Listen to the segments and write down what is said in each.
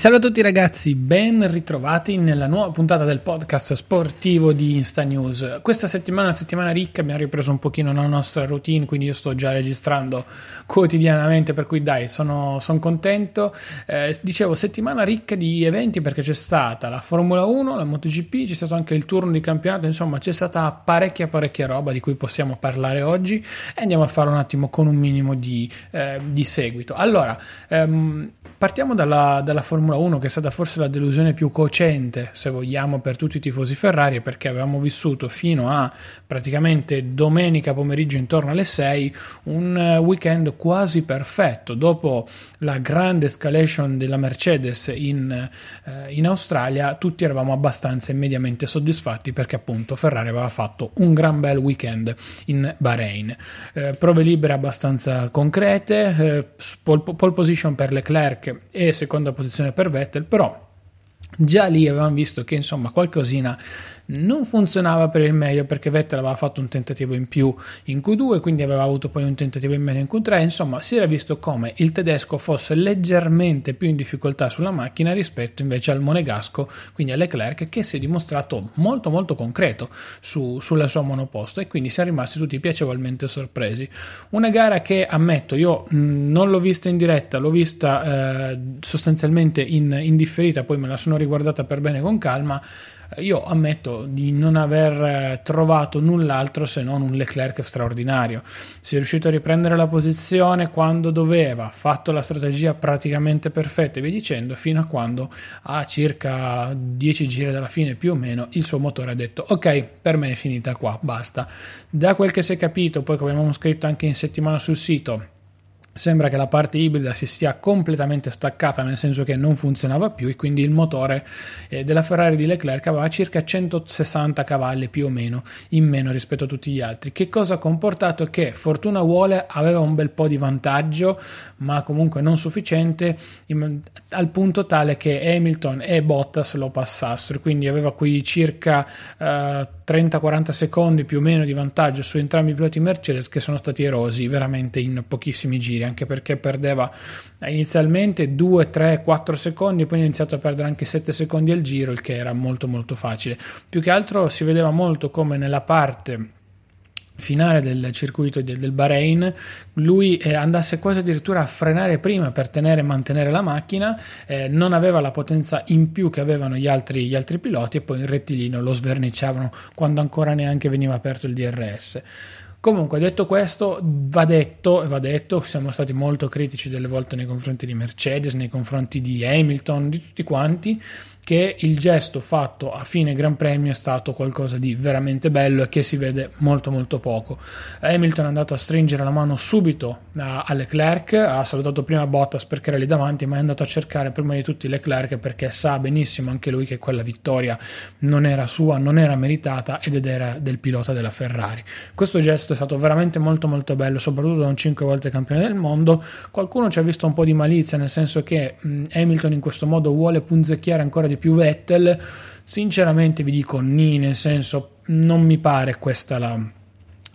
Salve a tutti ragazzi, ben ritrovati nella nuova puntata del podcast sportivo di Insta News. Questa settimana è una settimana ricca, abbiamo ripreso un pochino la nostra routine, quindi io sto già registrando quotidianamente, per cui dai, sono, sono contento. Eh, dicevo, settimana ricca di eventi perché c'è stata la Formula 1, la MotoGP, c'è stato anche il turno di campionato, insomma c'è stata parecchia parecchia roba di cui possiamo parlare oggi e andiamo a fare un attimo con un minimo di, eh, di seguito. Allora, ehm, partiamo dalla, dalla Formula Formula 1 che è stata forse la delusione più cocente, se vogliamo, per tutti i tifosi Ferrari, perché avevamo vissuto fino a praticamente domenica pomeriggio intorno alle 6 un eh, weekend quasi perfetto. Dopo la grande escalation della Mercedes in, eh, in Australia, tutti eravamo abbastanza mediamente soddisfatti perché appunto Ferrari aveva fatto un gran bel weekend in Bahrain. Eh, prove libere abbastanza concrete, eh, pole, pole position per Leclerc e seconda posizione per Vettel, però già lì avevamo visto che insomma qualcosina non funzionava per il meglio perché Vettel aveva fatto un tentativo in più in Q2 quindi aveva avuto poi un tentativo in meno in Q3 insomma si era visto come il tedesco fosse leggermente più in difficoltà sulla macchina rispetto invece al monegasco quindi a Leclerc che si è dimostrato molto molto concreto su, sulla sua monoposto e quindi siamo rimasti tutti piacevolmente sorpresi. Una gara che ammetto io mh, non l'ho vista in diretta l'ho vista eh, sostanzialmente in, in differita poi me la sono riguardata per bene con calma io ammetto di non aver eh, trovato null'altro se non un Leclerc straordinario. Si è riuscito a riprendere la posizione quando doveva, ha fatto la strategia praticamente perfetta e via dicendo, fino a quando a circa 10 giri dalla fine più o meno il suo motore ha detto ok, per me è finita qua, basta. Da quel che si è capito, poi come abbiamo scritto anche in settimana sul sito, Sembra che la parte ibrida si sia completamente staccata, nel senso che non funzionava più, e quindi il motore eh, della Ferrari di Leclerc aveva circa 160 cavalli più o meno in meno rispetto a tutti gli altri. Che cosa ha comportato? Che fortuna vuole aveva un bel po' di vantaggio, ma comunque non sufficiente, al punto tale che Hamilton e Bottas lo passassero, quindi aveva qui circa eh, 30-40 secondi più o meno di vantaggio su entrambi i piloti Mercedes che sono stati erosi veramente in pochissimi giri, anche perché perdeva inizialmente 2, 3, 4 secondi poi ha iniziato a perdere anche 7 secondi al giro, il che era molto molto facile. Più che altro si vedeva molto come nella parte finale del circuito del Bahrain lui eh, andasse quasi addirittura a frenare prima per tenere e mantenere la macchina eh, non aveva la potenza in più che avevano gli altri, gli altri piloti e poi in rettilineo lo sverniciavano quando ancora neanche veniva aperto il DRS Comunque, detto questo, va detto, va detto, siamo stati molto critici delle volte nei confronti di Mercedes, nei confronti di Hamilton, di tutti quanti, che il gesto fatto a fine Gran Premio è stato qualcosa di veramente bello e che si vede molto molto poco. Hamilton è andato a stringere la mano subito a, a Leclerc, ha salutato prima Bottas perché era lì davanti, ma è andato a cercare prima di tutti Leclerc perché sa benissimo anche lui che quella vittoria non era sua, non era meritata ed era del pilota della Ferrari. Questo gesto è stato veramente molto molto bello, soprattutto da un 5 volte campione del mondo. Qualcuno ci ha visto un po' di malizia, nel senso che Hamilton in questo modo vuole punzecchiare ancora di più Vettel, sinceramente vi dico ni, nel senso non mi pare questa la,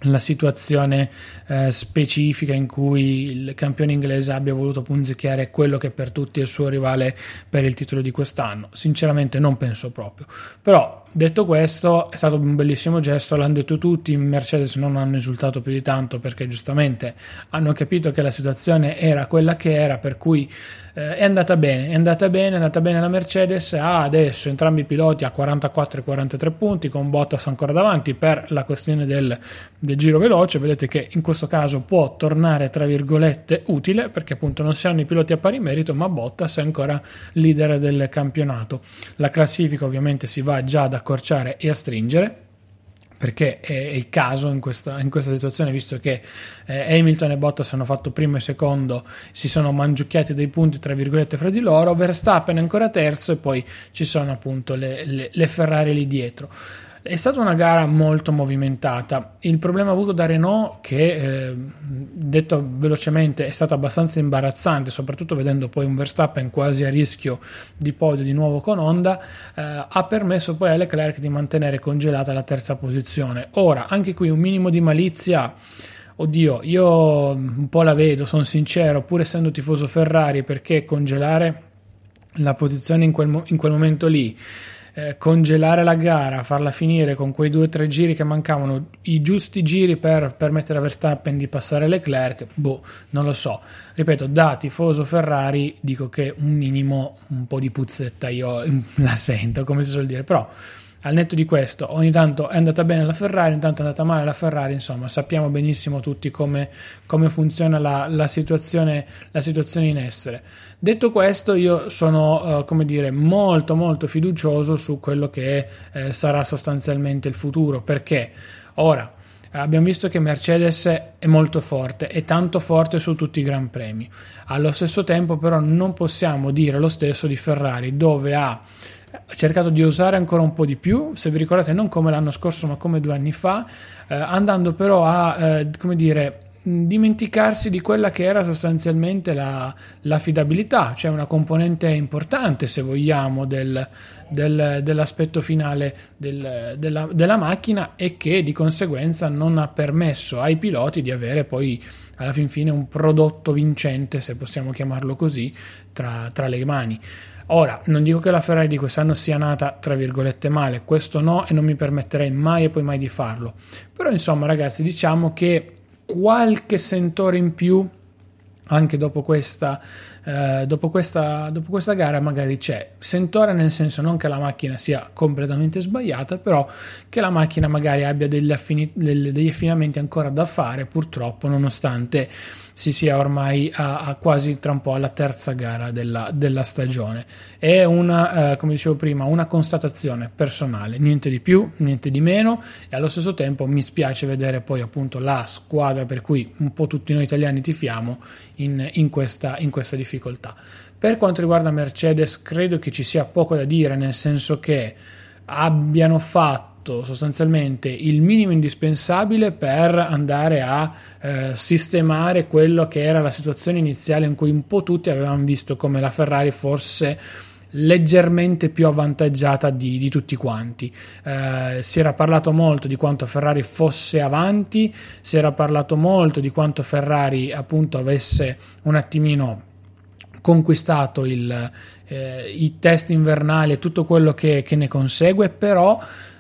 la situazione eh, specifica in cui il campione inglese abbia voluto punzecchiare quello che per tutti è il suo rivale per il titolo di quest'anno. Sinceramente non penso proprio. Però detto questo, è stato un bellissimo gesto, l'hanno detto tutti, Mercedes non hanno esultato più di tanto perché giustamente hanno capito che la situazione era quella che era, per cui eh, è andata bene, è andata bene, è andata bene la Mercedes, ha adesso entrambi i piloti a 44 e 43 punti con Bottas ancora davanti per la questione del, del giro veloce, vedete che in questo caso può tornare tra virgolette utile perché appunto non si hanno i piloti a pari merito ma Bottas è ancora leader del campionato. La classifica ovviamente si va già ad accorciare e a stringere perché è il caso in questa, in questa situazione, visto che eh, Hamilton e Bottas hanno fatto primo e secondo, si sono mangiucchiati dei punti tra virgolette fra di loro, Verstappen è ancora terzo e poi ci sono appunto le, le, le Ferrari lì dietro. È stata una gara molto movimentata. Il problema avuto da Renault, che eh, detto velocemente è stato abbastanza imbarazzante, soprattutto vedendo poi un Verstappen quasi a rischio di podio di nuovo con Honda, eh, ha permesso poi a Leclerc di mantenere congelata la terza posizione. Ora, anche qui un minimo di malizia. Oddio, io un po' la vedo, sono sincero, pur essendo tifoso Ferrari, perché congelare la posizione in quel, in quel momento lì eh, congelare la gara, farla finire con quei due o tre giri che mancavano, i giusti giri per permettere a Verstappen di passare Leclerc, boh, non lo so. Ripeto, da tifoso Ferrari dico che un minimo, un po' di puzzetta io la sento, come si suol dire, però al netto di questo, ogni tanto è andata bene la Ferrari, ogni tanto è andata male la Ferrari, insomma, sappiamo benissimo tutti come, come funziona la, la, situazione, la, situazione, in essere. Detto questo, io sono, uh, come dire, molto molto fiducioso su quello che eh, sarà sostanzialmente il futuro, perché ora abbiamo visto che Mercedes è molto forte, è tanto forte su tutti i Gran Premi. Allo stesso tempo, però, non possiamo dire lo stesso di Ferrari, dove ha cercato di osare ancora un po' di più, se vi ricordate non come l'anno scorso ma come due anni fa, eh, andando però a, eh, come dire, dimenticarsi di quella che era sostanzialmente la, l'affidabilità, cioè una componente importante, se vogliamo, del, del, dell'aspetto finale del, della, della, macchina e che di conseguenza non ha permesso ai piloti di avere poi alla fin fine un prodotto vincente, se possiamo chiamarlo così, tra, tra le mani. Ora, non dico che la Ferrari di quest'anno sia nata, tra virgolette, male, questo no e non mi permetterei mai e poi mai di farlo. Però insomma ragazzi, diciamo che qualche sentore in più anche dopo questa, eh, dopo, questa, dopo questa, gara magari c'è sentore nel senso non che la macchina sia completamente sbagliata però che la macchina magari abbia degli, affini, degli affinamenti ancora da fare purtroppo nonostante si sia ormai a, a quasi tra un po' alla terza gara della, della stagione. È una, eh, come dicevo prima, una constatazione personale, niente di più, niente di meno e allo stesso tempo mi spiace vedere poi appunto la squadra per cui un po' tutti noi italiani tifiamo in, in, questa, in questa difficoltà. Per quanto riguarda Mercedes, credo che ci sia poco da dire, nel senso che abbiano fatto sostanzialmente il minimo indispensabile per andare a eh, sistemare quello che era la situazione iniziale in cui un po' tutti avevano visto come la Ferrari fosse leggermente più avvantaggiata di, di tutti quanti. Eh, si era parlato molto di quanto Ferrari fosse avanti, si era parlato molto di quanto Ferrari appunto avesse un attimino conquistato il, eh, i test invernali e tutto quello che, che ne consegue, però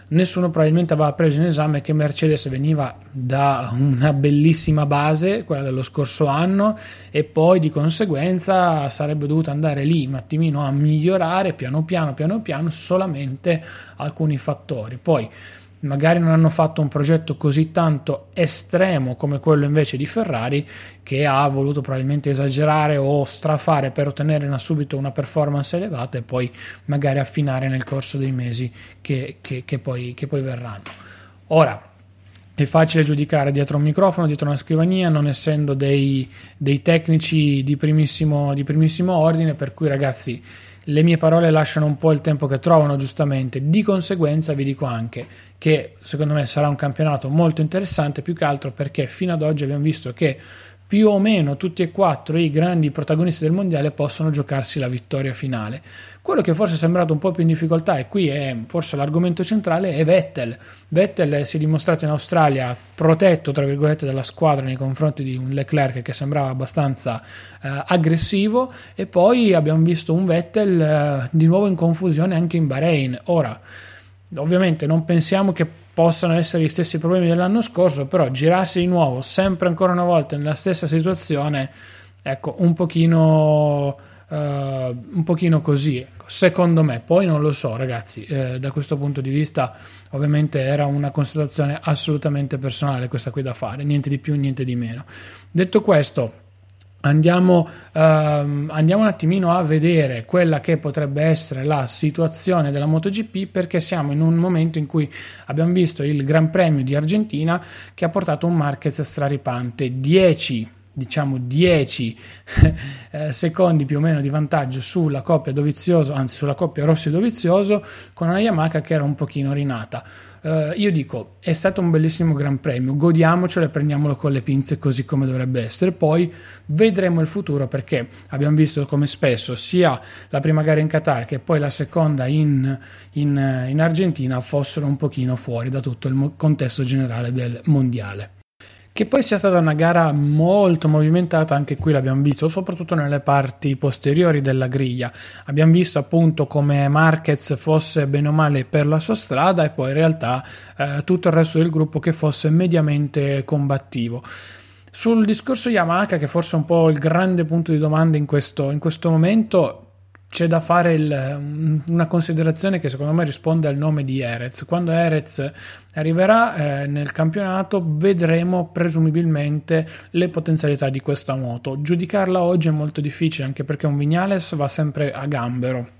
nessuno probabilmente aveva preso in esame che Mercedes veniva da una bellissima base, quella dello scorso anno, e poi di conseguenza sarebbe dovuto andare lì un attimino a migliorare piano piano, piano piano, solamente alcuni fattori. Poi magari non hanno fatto un progetto così tanto estremo come quello invece di Ferrari che ha voluto probabilmente esagerare o strafare per ottenere una, subito una performance elevata e poi magari affinare nel corso dei mesi che, che, che, poi, che poi verranno. Ora, è facile giudicare dietro un microfono, dietro una scrivania, non essendo dei, dei tecnici di primissimo, di primissimo ordine, per cui ragazzi le mie parole lasciano un po' il tempo che trovano, giustamente. Di conseguenza vi dico anche che secondo me sarà un campionato molto interessante, più che altro perché fino ad oggi abbiamo visto che più o meno tutti e quattro i grandi protagonisti del mondiale possono giocarsi la vittoria finale. Quello che forse è sembrato un po' più in difficoltà, e qui è forse l'argomento centrale, è Vettel. Vettel si è dimostrato in Australia protetto, tra virgolette, dalla squadra nei confronti di un Leclerc che sembrava abbastanza eh, aggressivo, e poi abbiamo visto un Vettel eh, di nuovo in confusione anche in Bahrain. Ora, Ovviamente non pensiamo che possano essere gli stessi problemi dell'anno scorso, però girarsi di nuovo sempre ancora una volta nella stessa situazione, ecco, un pochino, uh, un pochino così, ecco, secondo me. Poi non lo so, ragazzi, eh, da questo punto di vista ovviamente era una constatazione assolutamente personale questa qui da fare, niente di più, niente di meno. Detto questo, Andiamo, ehm, andiamo, un attimino a vedere quella che potrebbe essere la situazione della MotoGP perché siamo in un momento in cui abbiamo visto il Gran Premio di Argentina che ha portato un Marquez straripante. 10 diciamo 10 eh, secondi più o meno di vantaggio sulla coppia Dovizioso anzi sulla coppia Rossi Dovizioso con una Yamaha che era un pochino rinata Uh, io dico, è stato un bellissimo Gran Premio, godiamocelo e prendiamolo con le pinze così come dovrebbe essere. Poi vedremo il futuro perché abbiamo visto come spesso sia la prima gara in Qatar che poi la seconda in, in, in Argentina fossero un pochino fuori da tutto il contesto generale del mondiale. Che poi sia stata una gara molto movimentata, anche qui l'abbiamo visto, soprattutto nelle parti posteriori della griglia. Abbiamo visto appunto come Marquez fosse bene o male per la sua strada e poi in realtà eh, tutto il resto del gruppo che fosse mediamente combattivo. Sul discorso Yamaha, che forse è un po' il grande punto di domanda in questo, in questo momento, c'è da fare il, una considerazione che secondo me risponde al nome di Erez. Quando Erez arriverà eh, nel campionato vedremo presumibilmente le potenzialità di questa moto. Giudicarla oggi è molto difficile anche perché un Vignales va sempre a gambero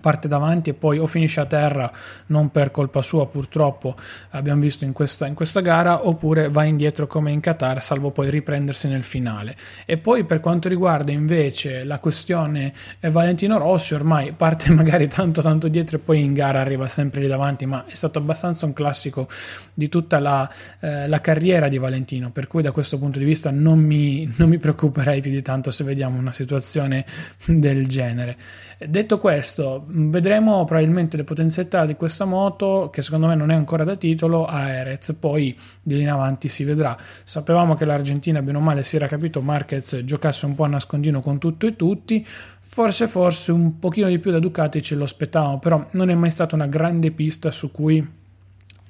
parte davanti e poi o finisce a terra non per colpa sua purtroppo abbiamo visto in questa, in questa gara oppure va indietro come in Qatar salvo poi riprendersi nel finale. E poi per quanto riguarda invece la questione eh, Valentino Rossi ormai parte magari tanto tanto dietro e poi in gara arriva sempre lì davanti ma è stato abbastanza un classico di tutta la, eh, la carriera di Valentino per cui da questo punto di vista non mi, non mi preoccuperei più di tanto se vediamo una situazione del genere. Detto questo vedremo probabilmente le potenzialità di questa moto che secondo me non è ancora da titolo a Erez poi di lì in avanti si vedrà. Sapevamo che l'Argentina bene o male si era capito Marquez giocasse un po' a nascondino con tutto e tutti. Forse forse un pochino di più da Ducati ce lo aspettavamo però non è mai stata una grande pista su cui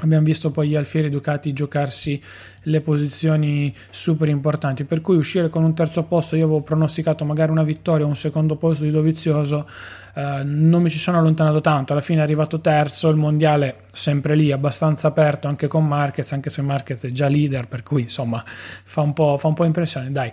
Abbiamo visto poi gli Alfieri Ducati giocarsi le posizioni super importanti, per cui uscire con un terzo posto, io avevo pronosticato magari una vittoria o un secondo posto di Dovizioso, eh, non mi ci sono allontanato tanto, alla fine è arrivato terzo, il mondiale sempre lì, abbastanza aperto anche con Marquez, anche se Marquez è già leader, per cui insomma fa un po', fa un po impressione, dai,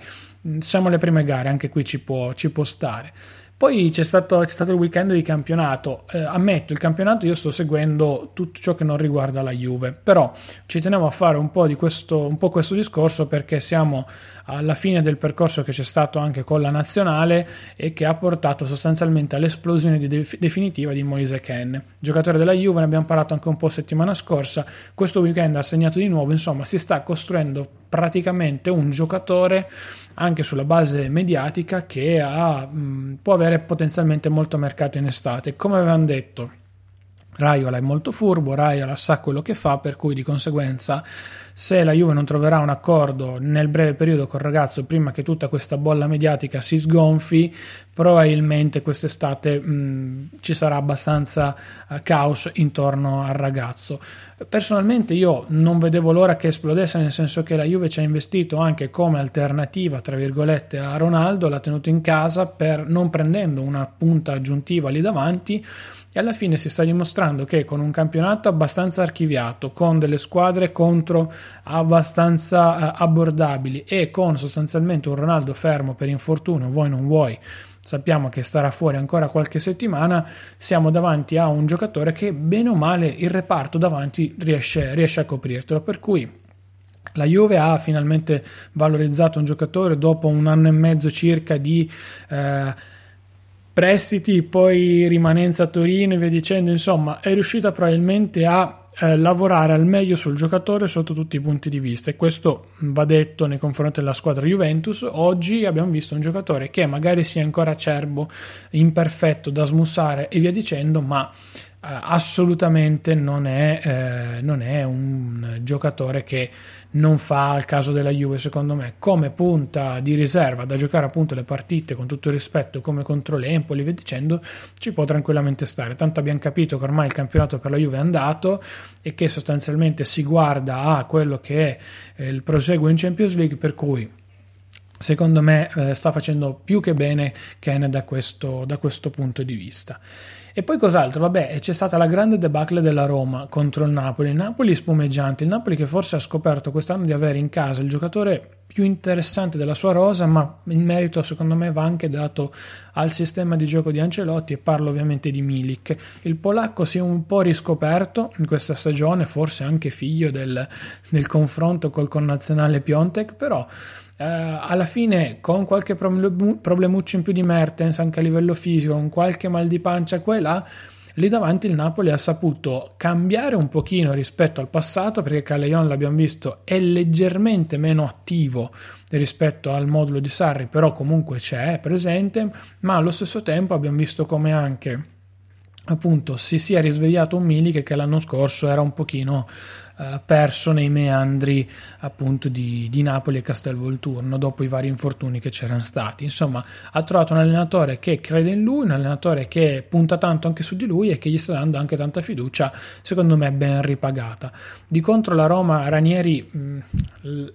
siamo alle prime gare, anche qui ci può, ci può stare. Poi c'è stato, c'è stato, il weekend di campionato. Eh, ammetto, il campionato io sto seguendo tutto ciò che non riguarda la Juve, però ci tenevo a fare un po' di questo, un po' questo discorso perché siamo alla fine del percorso che c'è stato anche con la nazionale e che ha portato sostanzialmente all'esplosione di de- definitiva di Moise Ken, giocatore della Juve, ne abbiamo parlato anche un po' settimana scorsa, questo weekend ha segnato di nuovo, insomma si sta costruendo praticamente un giocatore anche sulla base mediatica che ha, mh, può avere potenzialmente molto mercato in estate. Come avevamo detto, Raiola è molto furbo, Raiola sa quello che fa, per cui di conseguenza se la Juve non troverà un accordo nel breve periodo col ragazzo prima che tutta questa bolla mediatica si sgonfi, probabilmente quest'estate mh, ci sarà abbastanza uh, caos intorno al ragazzo. Personalmente io non vedevo l'ora che esplodesse, nel senso che la Juve ci ha investito anche come alternativa, tra virgolette, a Ronaldo, l'ha tenuto in casa per non prendendo una punta aggiuntiva lì davanti e alla fine si sta dimostrando che con un campionato abbastanza archiviato, con delle squadre contro abbastanza eh, abbordabili e con sostanzialmente un Ronaldo fermo per infortunio, vuoi non vuoi, sappiamo che starà fuori ancora qualche settimana, siamo davanti a un giocatore che bene o male il reparto davanti riesce, riesce a coprirtelo, per cui la Juve ha finalmente valorizzato un giocatore dopo un anno e mezzo circa di eh, prestiti, poi rimanenza a Torino e via dicendo, insomma è riuscita probabilmente a eh, lavorare al meglio sul giocatore sotto tutti i punti di vista e questo va detto nei confronti della squadra Juventus. Oggi abbiamo visto un giocatore che magari sia ancora acerbo, imperfetto da smussare e via dicendo, ma assolutamente non è, eh, non è, un giocatore che non fa al caso della Juve secondo me. Come punta di riserva da giocare appunto le partite con tutto il rispetto come contro l'Empoli via dicendo ci può tranquillamente stare. Tanto abbiamo capito che ormai il campionato per la Juve è andato e che sostanzialmente si guarda a quello che è il proseguo in Champions League per cui secondo me eh, sta facendo più che bene Ken da questo, da questo punto di vista e poi cos'altro? Vabbè, c'è stata la grande debacle della Roma contro il Napoli. Il Napoli spumeggiante, il Napoli che forse ha scoperto quest'anno di avere in casa il giocatore più interessante della sua rosa, ma il merito secondo me va anche dato al sistema di gioco di Ancelotti e parlo ovviamente di Milik. Il polacco si è un po' riscoperto in questa stagione, forse anche figlio del, del confronto col connazionale Piontek, però Uh, alla fine con qualche problemuccio in più di Mertens anche a livello fisico, con qualche mal di pancia qua e là, lì davanti il Napoli ha saputo cambiare un pochino rispetto al passato perché Callejon l'abbiamo visto è leggermente meno attivo rispetto al modulo di Sarri però comunque c'è, è presente ma allo stesso tempo abbiamo visto come anche appunto si sia risvegliato un Milik che l'anno scorso era un pochino eh, perso nei meandri appunto di, di, Napoli e Castelvolturno dopo i vari infortuni che c'erano stati. Insomma, ha trovato un allenatore che crede in lui, un allenatore che punta tanto anche su di lui e che gli sta dando anche tanta fiducia, secondo me ben ripagata. Di contro la Roma, Ranieri mh,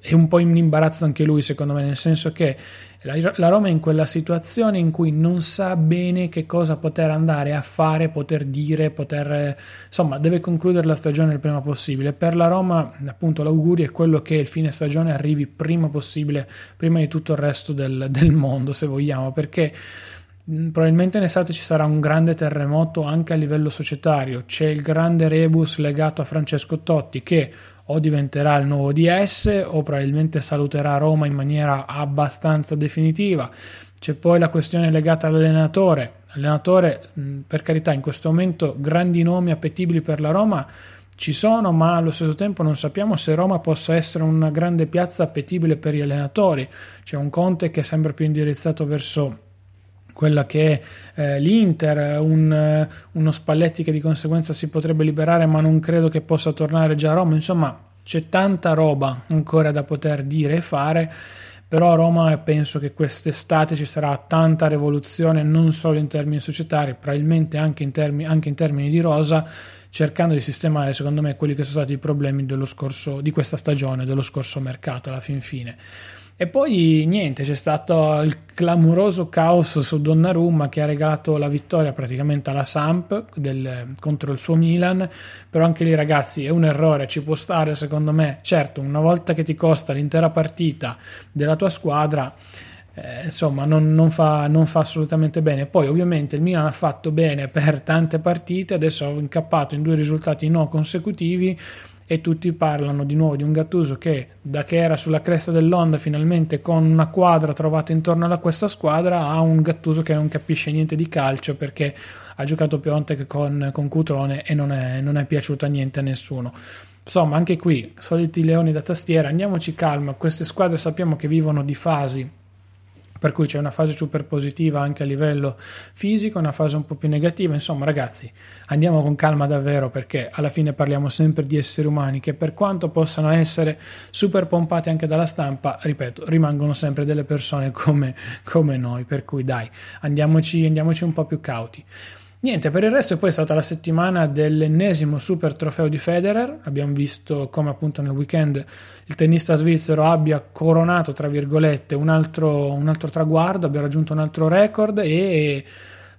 è un po' in imbarazzo anche lui, secondo me, nel senso che la Roma è in quella situazione in cui non sa bene che cosa poter andare a fare, poter dire, poter insomma, deve concludere la stagione il prima possibile. Per la Roma, appunto, l'augurio è quello che il fine stagione arrivi prima possibile, prima di tutto il resto del, del mondo, se vogliamo, perché probabilmente in estate ci sarà un grande terremoto anche a livello societario. C'è il grande rebus legato a Francesco Totti che o diventerà il nuovo DS o probabilmente saluterà Roma in maniera abbastanza definitiva. C'è poi la questione legata all'allenatore. Allenatore, per carità, in questo momento grandi nomi appetibili per la Roma ci sono, ma allo stesso tempo non sappiamo se Roma possa essere una grande piazza appetibile per gli allenatori. C'è un Conte che è sempre più indirizzato verso quella che è eh, l'Inter, un, eh, uno Spalletti che di conseguenza si potrebbe liberare ma non credo che possa tornare già a Roma, insomma c'è tanta roba ancora da poter dire e fare, però a Roma penso che quest'estate ci sarà tanta rivoluzione non solo in termini societari, probabilmente anche in, termini, anche in termini di rosa, cercando di sistemare secondo me quelli che sono stati i problemi scorso, di questa stagione, dello scorso mercato alla fin fine. E poi niente, c'è stato il clamoroso caos su Donnarumma che ha regalato la vittoria praticamente alla Samp del, contro il suo Milan, però anche lì ragazzi è un errore, ci può stare secondo me, certo una volta che ti costa l'intera partita della tua squadra, eh, insomma non, non, fa, non, fa, assolutamente bene. Poi ovviamente il Milan ha fatto bene per tante partite, adesso ha incappato in due risultati no consecutivi e tutti parlano di nuovo di un Gattuso che da che era sulla cresta dell'onda finalmente con una quadra trovata intorno a questa squadra ha un Gattuso che non capisce niente di calcio perché ha giocato Piontek con, con Cutrone e non è, non è piaciuto a niente a nessuno. Insomma anche qui soliti leoni da tastiera andiamoci calma queste squadre sappiamo che vivono di fasi per cui c'è una fase super positiva anche a livello fisico, una fase un po' più negativa. Insomma, ragazzi, andiamo con calma davvero perché alla fine parliamo sempre di esseri umani che per quanto possano essere super pompati anche dalla stampa, ripeto, rimangono sempre delle persone come, come noi. Per cui dai, andiamoci, andiamoci un po' più cauti. Niente, per il resto poi è stata la settimana dell'ennesimo super trofeo di Federer. Abbiamo visto come appunto nel weekend il tennista svizzero abbia coronato, tra virgolette, un altro, un altro traguardo, abbia raggiunto un altro record e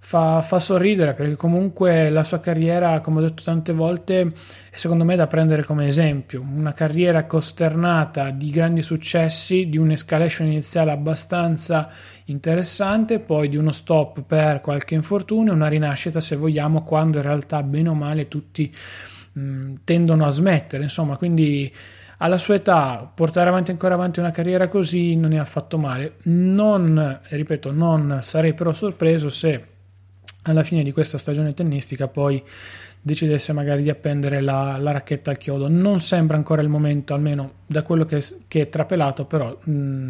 fa, fa, sorridere perché comunque la sua carriera, come ho detto tante volte, è secondo me da prendere come esempio. Una carriera costernata di grandi successi, di un'escalation iniziale abbastanza interessante, poi di uno stop per qualche infortunio, una rinascita se vogliamo, quando in realtà bene o male tutti mh, tendono a smettere, insomma, quindi alla sua età portare avanti ancora avanti una carriera così non è affatto male. Non, ripeto, non sarei però sorpreso se alla fine di questa stagione tennistica poi decidesse magari di appendere la, la, racchetta al chiodo. Non sembra ancora il momento, almeno da quello che, che è trapelato, però mh,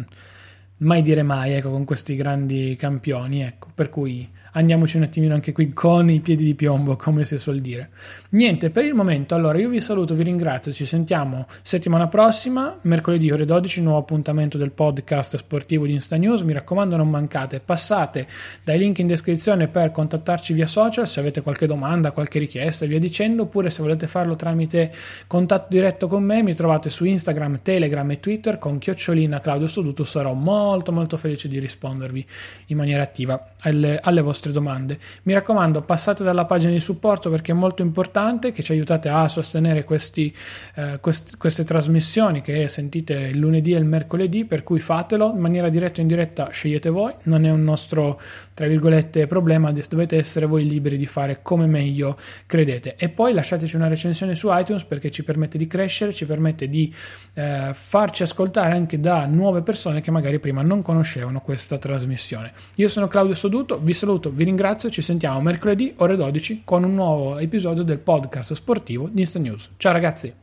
mai dire mai, ecco, con questi grandi campioni, ecco, per cui andiamoci un attimino anche qui con i piedi di piombo, come si suol dire. Niente, per il momento, allora io vi saluto, vi ringrazio, ci sentiamo settimana prossima, mercoledì ore 12, nuovo appuntamento del podcast sportivo di Insta News, mi raccomando non mancate, passate dai link in descrizione per contattarci via social se avete qualche domanda, qualche richiesta e via dicendo, oppure se volete farlo tramite contatto diretto con me, mi trovate su Instagram, Telegram e Twitter con chiocciolina Claudio Soduto, sarò molto molto felice di rispondervi in maniera attiva alle, alle vostre domande. Mi raccomando, passate dalla pagina di supporto perché è molto importante che ci aiutate a sostenere questi, eh, quest- queste trasmissioni che sentite il lunedì e il mercoledì, per cui fatelo in maniera diretta o indiretta, scegliete voi, non è un nostro, tra virgolette, problema, dovete essere voi liberi di fare come meglio credete. E poi lasciateci una recensione su iTunes perché ci permette di crescere, ci permette di eh, farci ascoltare anche da nuove persone che magari prima non conoscevano questa trasmissione. Io sono Claudio Soduto, vi saluto vi ringrazio, ci sentiamo mercoledì ore 12 con un nuovo episodio del podcast sportivo di Insta News. Ciao ragazzi!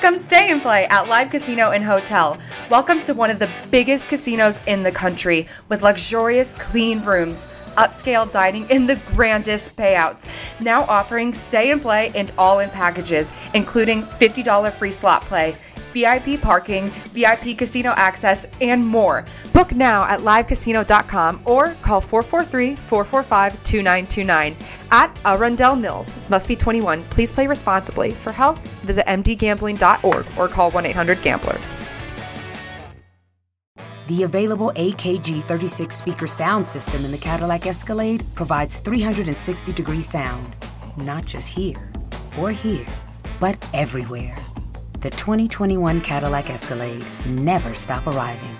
Come stay and play at Live Casino and Hotel. Welcome to one of the biggest casinos in the country with luxurious clean rooms, upscale dining, and the grandest payouts. Now offering stay and play and all in packages, including $50 free slot play. VIP parking, VIP casino access, and more. Book now at livecasino.com or call 443 445 2929 at Arundel Mills. Must be 21. Please play responsibly. For help, visit mdgambling.org or call 1 800 Gambler. The available AKG 36 speaker sound system in the Cadillac Escalade provides 360 degree sound, not just here or here, but everywhere the 2021 Cadillac Escalade never stop arriving.